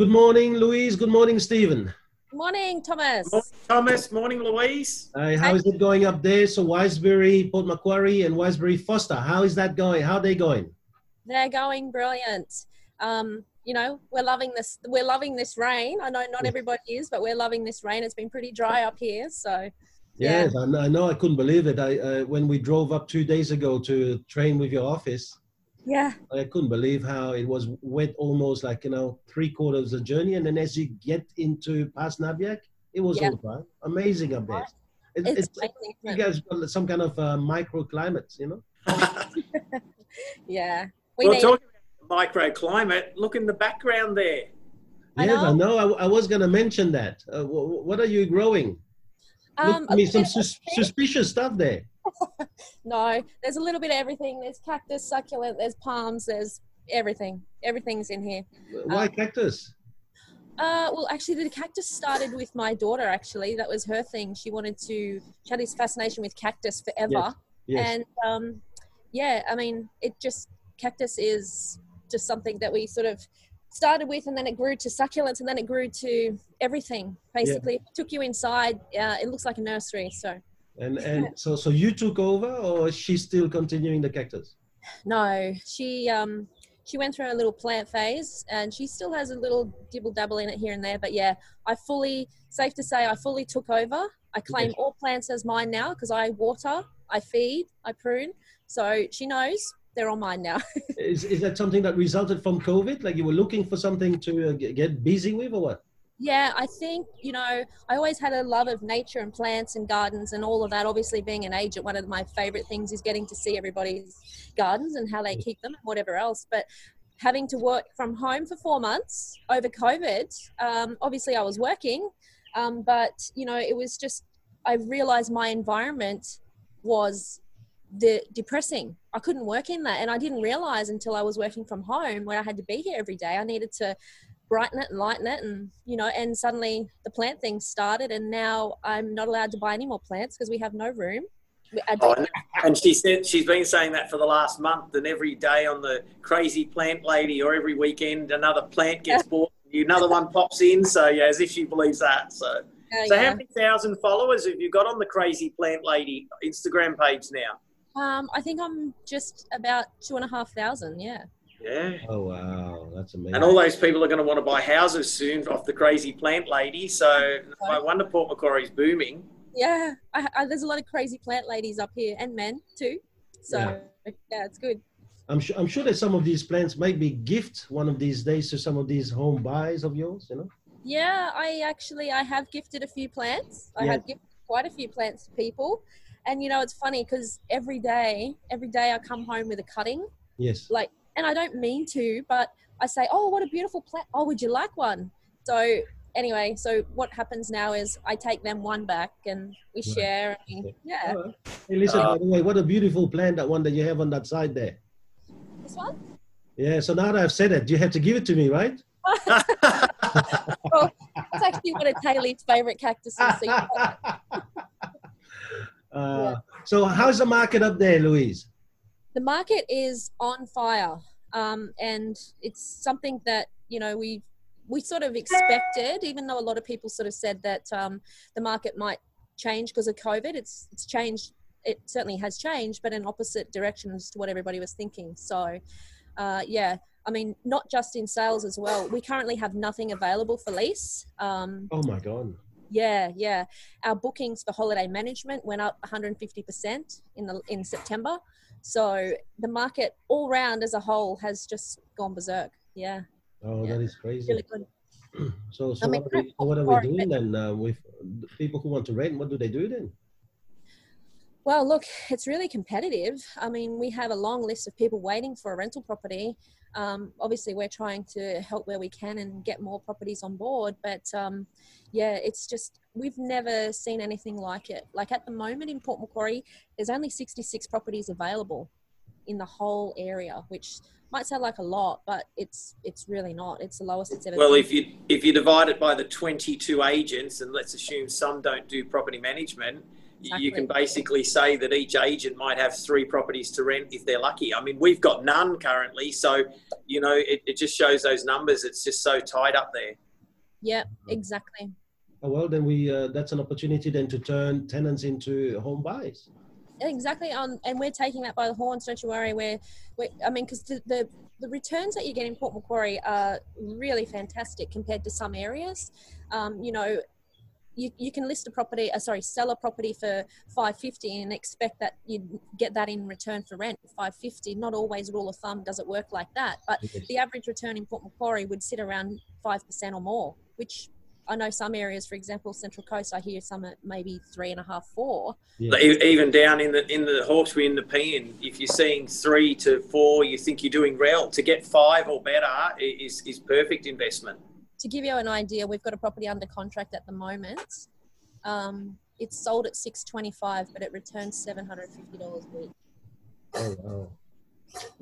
Good morning, Louise. Good morning, Stephen. Morning, Thomas. Morning, Thomas. Morning, Louise. Hi, how is it going up there? So Wiseberry, Port Macquarie, and Wiseberry Forster. How is that going? How are they going? They're going brilliant. Um, you know, we're loving this. We're loving this rain. I know not everybody is, but we're loving this rain. It's been pretty dry up here, so. Yes, I know. I know. I couldn't believe it. I uh, when we drove up two days ago to train with your office. Yeah. I couldn't believe how it was wet almost like you know three quarters of the journey, and then as you get into past Nabiac, it was Yeah. all dry. Amazing up there. It, It's it's amazing, you guys got some kind of uh, microclimates, you know. Yeah. We well, need. talking about microclimate, look in the background there. I yes, I know. know. I, I was going to mention that. Uh, wh- what are you growing? Um, Look, a I mean, some little bit of sus- suspicious stuff there. No, there's a little bit of everything. There's cactus, succulent. There's palms. There's everything. Everything's in here. Why Um, cactus? Uh, well, actually, the cactus started with my daughter. Actually, that was her thing. She wanted to. She had this fascination with cactus forever. Yes. And um, yeah, I mean, it just cactus is just something that we sort of started with, and then it grew to succulents, and then it grew to everything. Basically, I took you inside. Uh, it looks like a nursery. So and and so so you took over, or she's still continuing the cactus? no, she um, she went through a little plant phase, and she still has a little dibble dabble in it here and there. But yeah, I fully safe to say I fully took over. I claim Yes. all plants as mine now because I water, I feed, I prune. So she knows they're all mine now. Is is that something that resulted from COVID? Like you were looking for something to uh, get get busy with, or what? Yeah, I think, you know, I always had a love of nature and plants and gardens and all of that. Obviously, being an agent, one of my favorite things is getting to see everybody's gardens and how they keep them and whatever else. But having to work from home for four months over COVID, um, obviously, I was working, um, but, you know, it was just, I realized my environment was the depressing. I couldn't work in that, and I didn't realize until I was working from home where I had to be here every day. I needed to brighten it and lighten it, and you know, and suddenly the plant thing started, and now I'm not allowed to buy any more plants because we have no room. Oh, and, and she said she's been saying that for the last month, and every day on the crazy plant lady, or every weekend another plant gets bought, another one pops in. So yeah, as if she believes that. So, uh, so yeah. how many thousand followers have you got on the crazy plant lady Instagram page now? Um, I think I'm just about two and a half thousand. Yeah. Yeah. Oh wow, that's amazing. And all those people are going to want to buy houses soon off the crazy plant lady. So no wonder Port Macquarie's booming. Yeah, I, I, there's a lot of crazy plant ladies up here and men too. So Yeah. yeah, it's good. I'm sure I'm sure that some of these plants might be gift one of these days to some of these home buys of yours. You know. Yeah, I actually I have gifted a few plants. I Yeah. have gifted quite a few plants to people, and you know it's funny because every day, every day I come home with a cutting, Yes. like, and I don't mean to, but I say, "Oh, what a beautiful plant! Oh, would you like one?" So anyway, so what happens now is I take them one back and we Right. share. And we, yeah, All right. Hey, listen. Uh, by the way, what a beautiful plant that one that you have on that side there. this one. Yeah. So now that I've said it, you have to give it to me, right? Well, it's actually one of Taylor's favorite cactuses. So you uh, So how's the market up there, Louise? the market is on fire um, and it's something that you know we we sort of expected even though a lot of people sort of said that um, the market might change because of covid it's it's changed it certainly has changed but in opposite directions to what everybody was thinking. So uh, yeah i mean not just in sales as well. We currently have nothing available for lease. Um, Oh my God. Yeah, yeah. Our bookings for holiday management went up 150% in the in September. So the market all round as a whole has just gone berserk. Yeah, Oh, Yeah. that is crazy. really good. So, so I mean, what, are we, what are we doing then uh, with people who want to rent? What do they do then? Well, look, it's really competitive. I mean, we have a long list of people waiting for a rental property. Um, obviously, we're trying to help where we can and get more properties on board. But um, yeah, it's just, we've never seen anything like it. Like at the moment in Port Macquarie, there's only 66 properties available in the whole area, which might sound like a lot, but it's it's really not. It's the lowest it's ever Well, been. if you if you divide it by the 22 agents, and let's assume some don't do property management, you can basically say that each agent might have three properties to rent if they're lucky. I mean, we've got none currently, so you know it, it just shows those numbers. It's just so tied up there. Yeah, exactly. Oh, well, then we uh, that's an opportunity then to turn tenants into home buyers Exactly, um, and we're taking that by the horns. Don't you worry. We're, we're I mean, because the, the the returns that you get in Port Macquarie are really fantastic compared to some areas. Um, you know, you, you can list a property, uh, sorry, sell a property for 550 and expect that you get that in return for rent 550. Not always rule of thumb does it work like that, but the average return in Port Macquarie would sit around 5% or more, which I know some areas, for example, Central Coast, I hear some at maybe three and a half, four. Yeah. Even down in the in the Hawkesbury and the Nepean, if you're seeing three to four, you think you're doing well. To get five or better is is perfect investment to give you an idea, we've got a property under contract at the moment. Um, it's sold at six twenty five, but it returns seven hundred fifty dollars a week. Oh wow!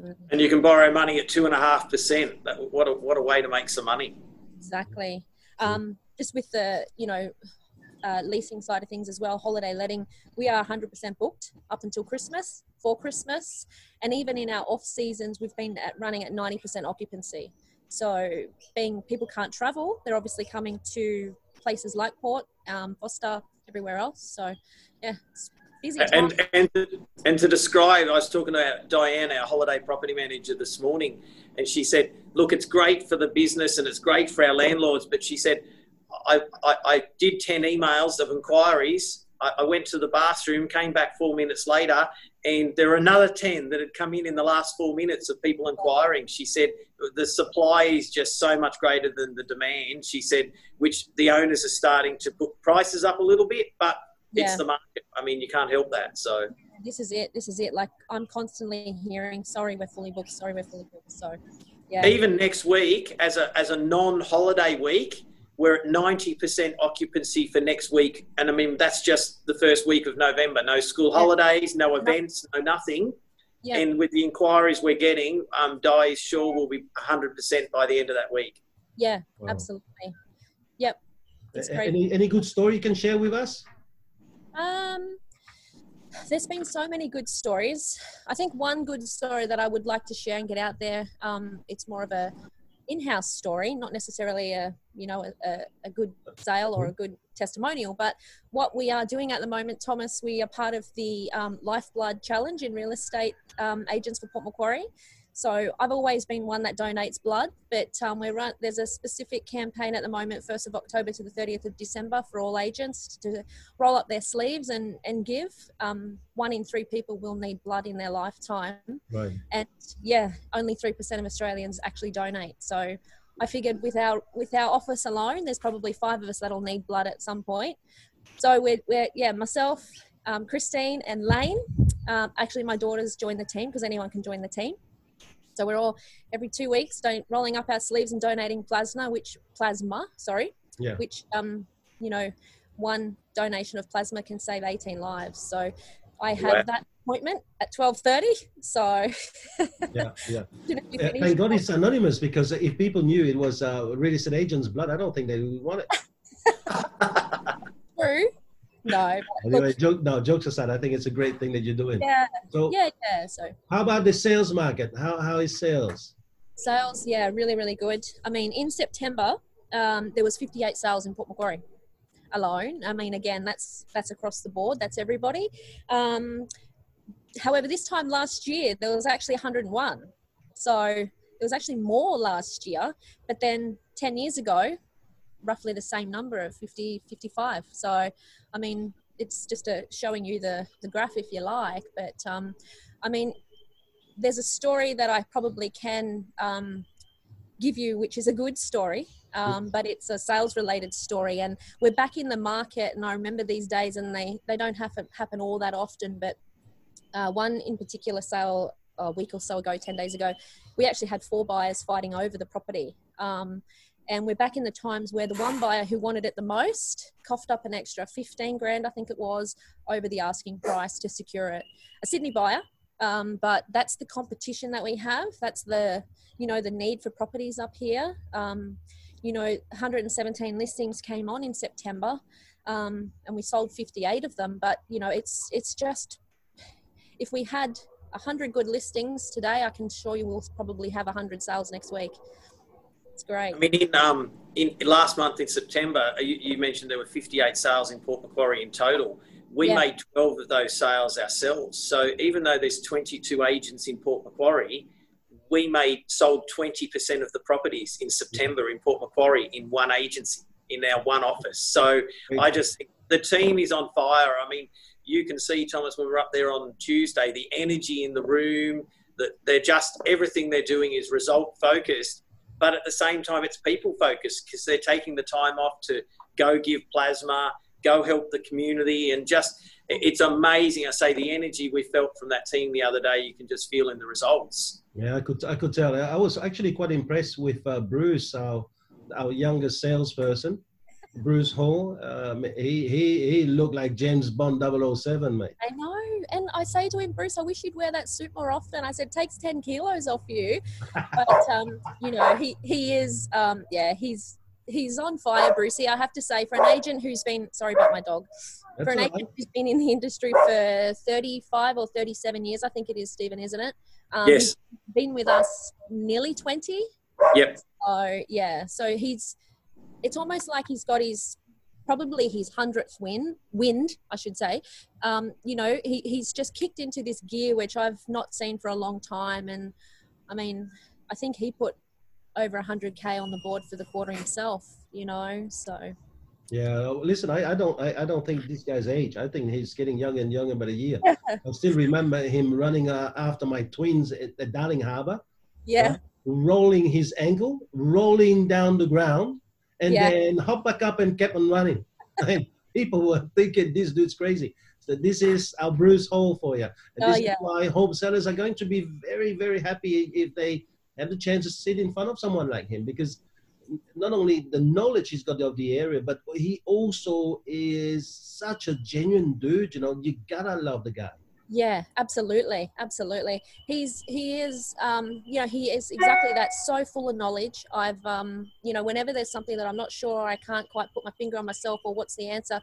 Mm. And you can borrow money at two and a half percent. What a what a way to make some money. Exactly. Um, just with the you know uh, leasing side of things as well, holiday letting, we are 100% booked up until Christmas, for Christmas, and even in our off seasons, we've been at running at 90% occupancy. So, being people can't travel, they're obviously coming to places like Port, um, Forster, everywhere else. So, yeah, it's busy. And, and, and to describe, I was talking to Diane, our holiday property manager, this morning, and she said, Look, it's great for the business and it's great for our landlords. But she said, I, I, I did 10 emails of inquiries. I, I went to the bathroom, came back four minutes later, and there are another 10 that had come in in the last four minutes of people inquiring. She said the supply is just so much greater than the demand. She said, which the owners are starting to put prices up a little bit, but yeah. it's the market. I mean, you can't help that. So this is it. This is it. Like I'm constantly hearing, sorry, we're fully booked. Sorry, we're fully booked. So yeah. Even next week, as a as a non-holiday week, we're at 90% occupancy for next week. And I mean, that's just the first week of November. No school holidays, no events, no nothing. Yeah. And with the inquiries we're getting, um, Di is sure we'll be 100% by the end of that week. Yeah, wow. absolutely. Yep. Any, any good story you can share with us? Um, there's been so many good stories. I think one good story that I would like to share and get out there, um, it's more of a in-house story, not necessarily a you know a, a, good sale or a good testimonial. But what we are doing at the moment, Thomas, we are part of the um, Lifeblood Challenge in real estate um, agents for Port Macquarie. So I've always been one that donates blood, but um, we're run, there's a specific campaign at the moment, 1st of October to the 30th of December, for all agents to roll up their sleeves and, and give. Um, one in three people will need blood in their lifetime. Right. And yeah, only 3% of Australians actually donate. So I figured with our, with our office alone, there's probably five of us that'll need blood at some point. So we're, we're yeah, myself, um, Christine and Lane. Um, actually, my daughters joined the team because anyone can join the team. So we're all every two weeks don't, rolling up our sleeves and donating plasma, which plasma, sorry, yeah. which um, you know, one donation of plasma can save 18 lives. So I have wow. that appointment at 12:30. So yeah, yeah. thank God it's anonymous because if people knew it was uh, real estate agent's blood, I don't think they would want it. No. Anyway, joke, no, jokes aside, I think it's a great thing that you're doing. Yeah. So yeah, yeah. So how about the sales market? How how is sales? Sales, yeah, really, really good. I mean, in September, um, there was 58 sales in Port Macquarie alone. I mean, again, that's that's across the board. That's everybody. Um, however, this time last year there was actually 101. So it was actually more last year. But then 10 years ago, roughly the same number of 50, 55. So, I mean, it's just a, showing you the, the graph if you like. But, um, I mean, there's a story that I probably can um, give you, which is a good story, um, but it's a sales related story. And we're back in the market. And I remember these days, and they, they don't happen, happen all that often, but uh, one in particular sale a week or so ago, 10 days ago, we actually had four buyers fighting over the property. Um, and we're back in the times where the one buyer who wanted it the most coughed up an extra 15 grand, I think it was, over the asking price to secure it. A Sydney buyer, um, but that's the competition that we have. That's the, you know, the need for properties up here. Um, you know, 117 listings came on in September. um, and we sold 58 of them. But you know, it's it's just if we had 100 good listings today, I can assure you we'll probably have 100 sales next week. It's great. I mean, in um, in last month in September, you, you mentioned there were 58 sales in Port Macquarie in total. We Yeah. made 12 of those sales ourselves. So even though there's 22 agents in Port Macquarie, we made sold 20% of the properties in September in Port Macquarie in one agency in our one office. So I just think the team is on fire. I mean, you can see Thomas when we were up there on Tuesday, the energy in the room. That they're just everything they're doing is result focused, but at the same time it's people focused because they're taking the time off to go give plasma, go help the community, and just it's amazing. I say the energy we felt from that team the other day, you can just feel in the results. Yeah, I could I could tell. I was actually quite impressed with uh, Bruce, our our youngest salesperson, Bruce Hall. Um, he he he looked like James Bond 007, mate. I know. And I say to him, Bruce, I wish you'd wear that suit more often. I said, takes 10 kilos off you. But, um, you know, he, he is, um, yeah, he's, he's on fire, Brucey. I have to say, for an agent who's been, sorry about my dog, That's for an all agent right. who's been in the industry for 35 or 37 years, I think it is, Stephen, isn't it? Um, Yes. he's Been with us nearly 20. Yep. So, yeah. So he's, it's almost like he's got his probably his hundredth win wind i should say. Um, you know he, he's just kicked into this gear which i've not seen for a long time. And i mean i think he put over 100k on the board for the quarter himself you know so. Yeah, listen, I, I don't I, I don't think this guy's age. I think he's getting younger and younger by the year. I still remember him running uh, after my twins at, at Darling Harbour, yeah. Rolling his ankle, rolling down the ground, and Yeah. then hop back up and kept on running. And people were thinking this dude's crazy. So this is our Bruce Hall for you. And Oh, this yeah. is why home sellers are going to be very, very happy if they have the chance to sit in front of someone like him because not only the knowledge he's got of the area, but he also is such a genuine dude. You know, you gotta love the guy. Yeah, absolutely, absolutely. He's he is, um, you know, he is exactly that. So full of knowledge. I've, um, you know, whenever there's something that I'm not sure, I can't quite put my finger on myself, or what's the answer,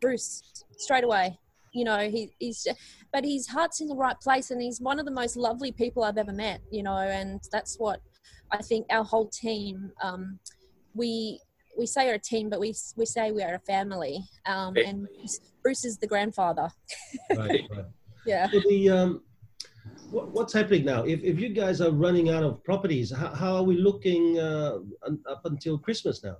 Bruce, straight away. You know, he, he's, but his heart's in the right place, and he's one of the most lovely people I've ever met. You know, and that's what I think our whole team. Um, we we say we're a team, but we we say we are a family. Um, and Bruce, Bruce is the grandfather. Right, right. Yeah. So the um, what, what's happening now? If, if you guys are running out of properties, how, how are we looking uh, up until Christmas now?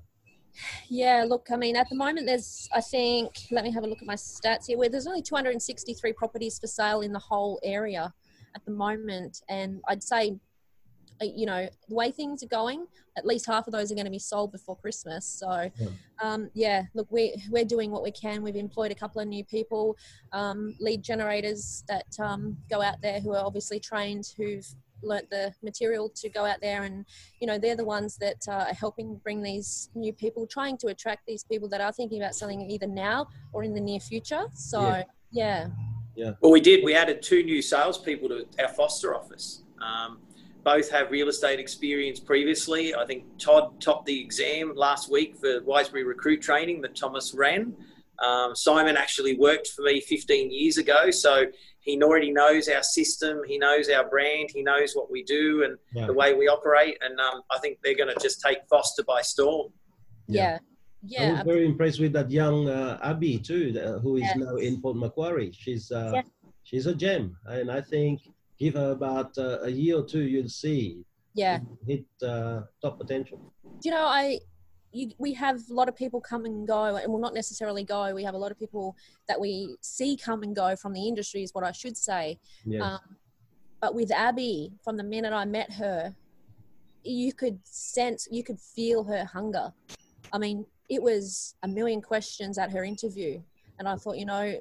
Yeah, look, I mean, at the moment, there's, I think, let me have a look at my stats here, where there's only 263 properties for sale in the whole area at the moment. And I'd say, you know, the way things are going, at least half of those are going to be sold before Christmas. So, Yeah. um, yeah, look, we, we're doing what we can. We've employed a couple of new people, um, lead generators that um, go out there who are obviously trained, who've learnt the material to go out there and you know they're the ones that uh, are helping bring these new people trying to attract these people that are thinking about selling either now or in the near future so Yeah. yeah Well, we did. We added two new salespeople to our Forster office. Um, both have real estate experience previously. I think Todd topped the exam last week for Wiseberry recruit training that Thomas ran. Um, Simon actually worked for me 15 years ago, so he already knows our system. He knows our brand. He knows what we do and Yeah. the way we operate. And um, I think they're going to just take Forster by storm. yeah I yeah, I was very impressed with that young uh, Abby too, uh, who is Yes. now in Port Macquarie. She's uh, Yeah. she's a gem, and I think give her about uh, a year or two, you'll see yeah hit uh, top potential. you know i you, we have a lot of people come and go and well not necessarily go we have a lot of people that we see come and go from the industry is what i should say Yes. Um, but with Abby, from the minute I met her, you could sense, you could feel her hunger. I mean, it was a million questions at her interview. And I thought, you know,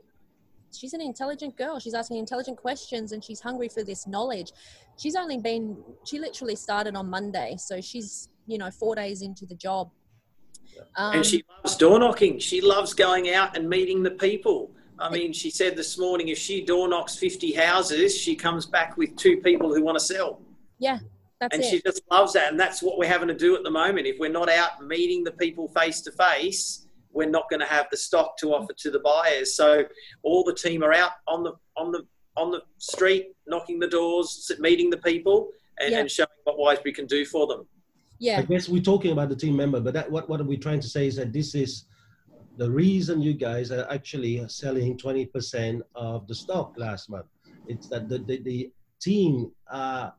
she's an intelligent girl. She's asking intelligent questions and she's hungry for this knowledge. She's only been, she literally started on Monday. So she's, you know, four days into the job. Um, and she loves door knocking. She loves going out and meeting the people. I mean, she said this morning if she door knocks 50 houses, she comes back with two people who want to sell. Yeah, that's and it. she just loves that. And that's what we're having to do at the moment. If we're not out meeting the people face to face, we're not going to have the stock to offer to the buyers. So all the team are out on the on the on the street, knocking the doors, meeting the people, and, Yeah. and showing what Wiseberry can do for them. Yeah. I guess we're talking about the team member, but that, what what are we trying to say is that this is the reason you guys are actually selling 20% of the stock last month. It's that the, the, the team are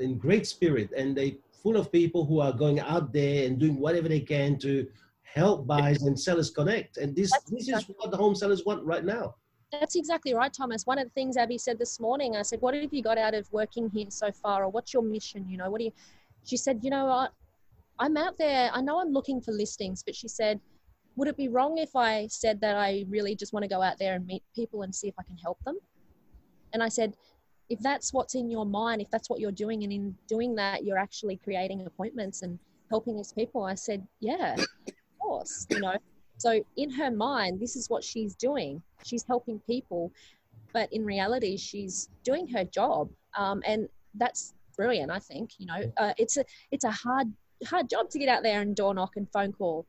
in great spirit and they full of people who are going out there and doing whatever they can to help buyers and sellers connect. And this That's this is what the home sellers want right now. That's exactly right, Thomas. One of the things Abby said this morning, I said, What have you got out of working here so far? Or what's your mission? You know, what do you, she said, You know what? I'm out there. I know I'm looking for listings, but she said, Would it be wrong if I said that I really just want to go out there and meet people and see if I can help them? And I said, If that's what's in your mind, if that's what you're doing, and in doing that, you're actually creating appointments and helping these people, I said, Yeah, course, you know. So in her mind, this is what she's doing. She's helping people, but in reality, she's doing her job, um, and that's brilliant. I think you know uh, it's a it's a hard hard job to get out there and door knock and phone call.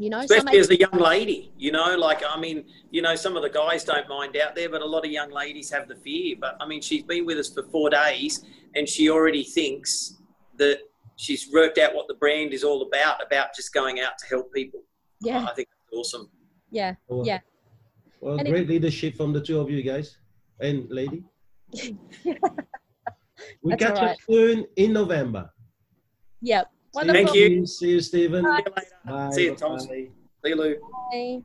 You know, Especially as a young lady, you know, like I mean, you know, some of the guys don't mind out there, but a lot of young ladies have the fear. But I mean, she's been with us for four days, and she already thinks that she's worked out what the brand is all about, about just going out to help people. yeah, I think that's awesome. yeah, Well, Yeah. Well, And it- great leadership from the two of you guys and lady. we That's catch all up soon in November. Yep. Wonderful. Thank you. See you, Stephen. Bye. See you later. Bye. See you, Thomas. Bye. See you, Lou. Bye.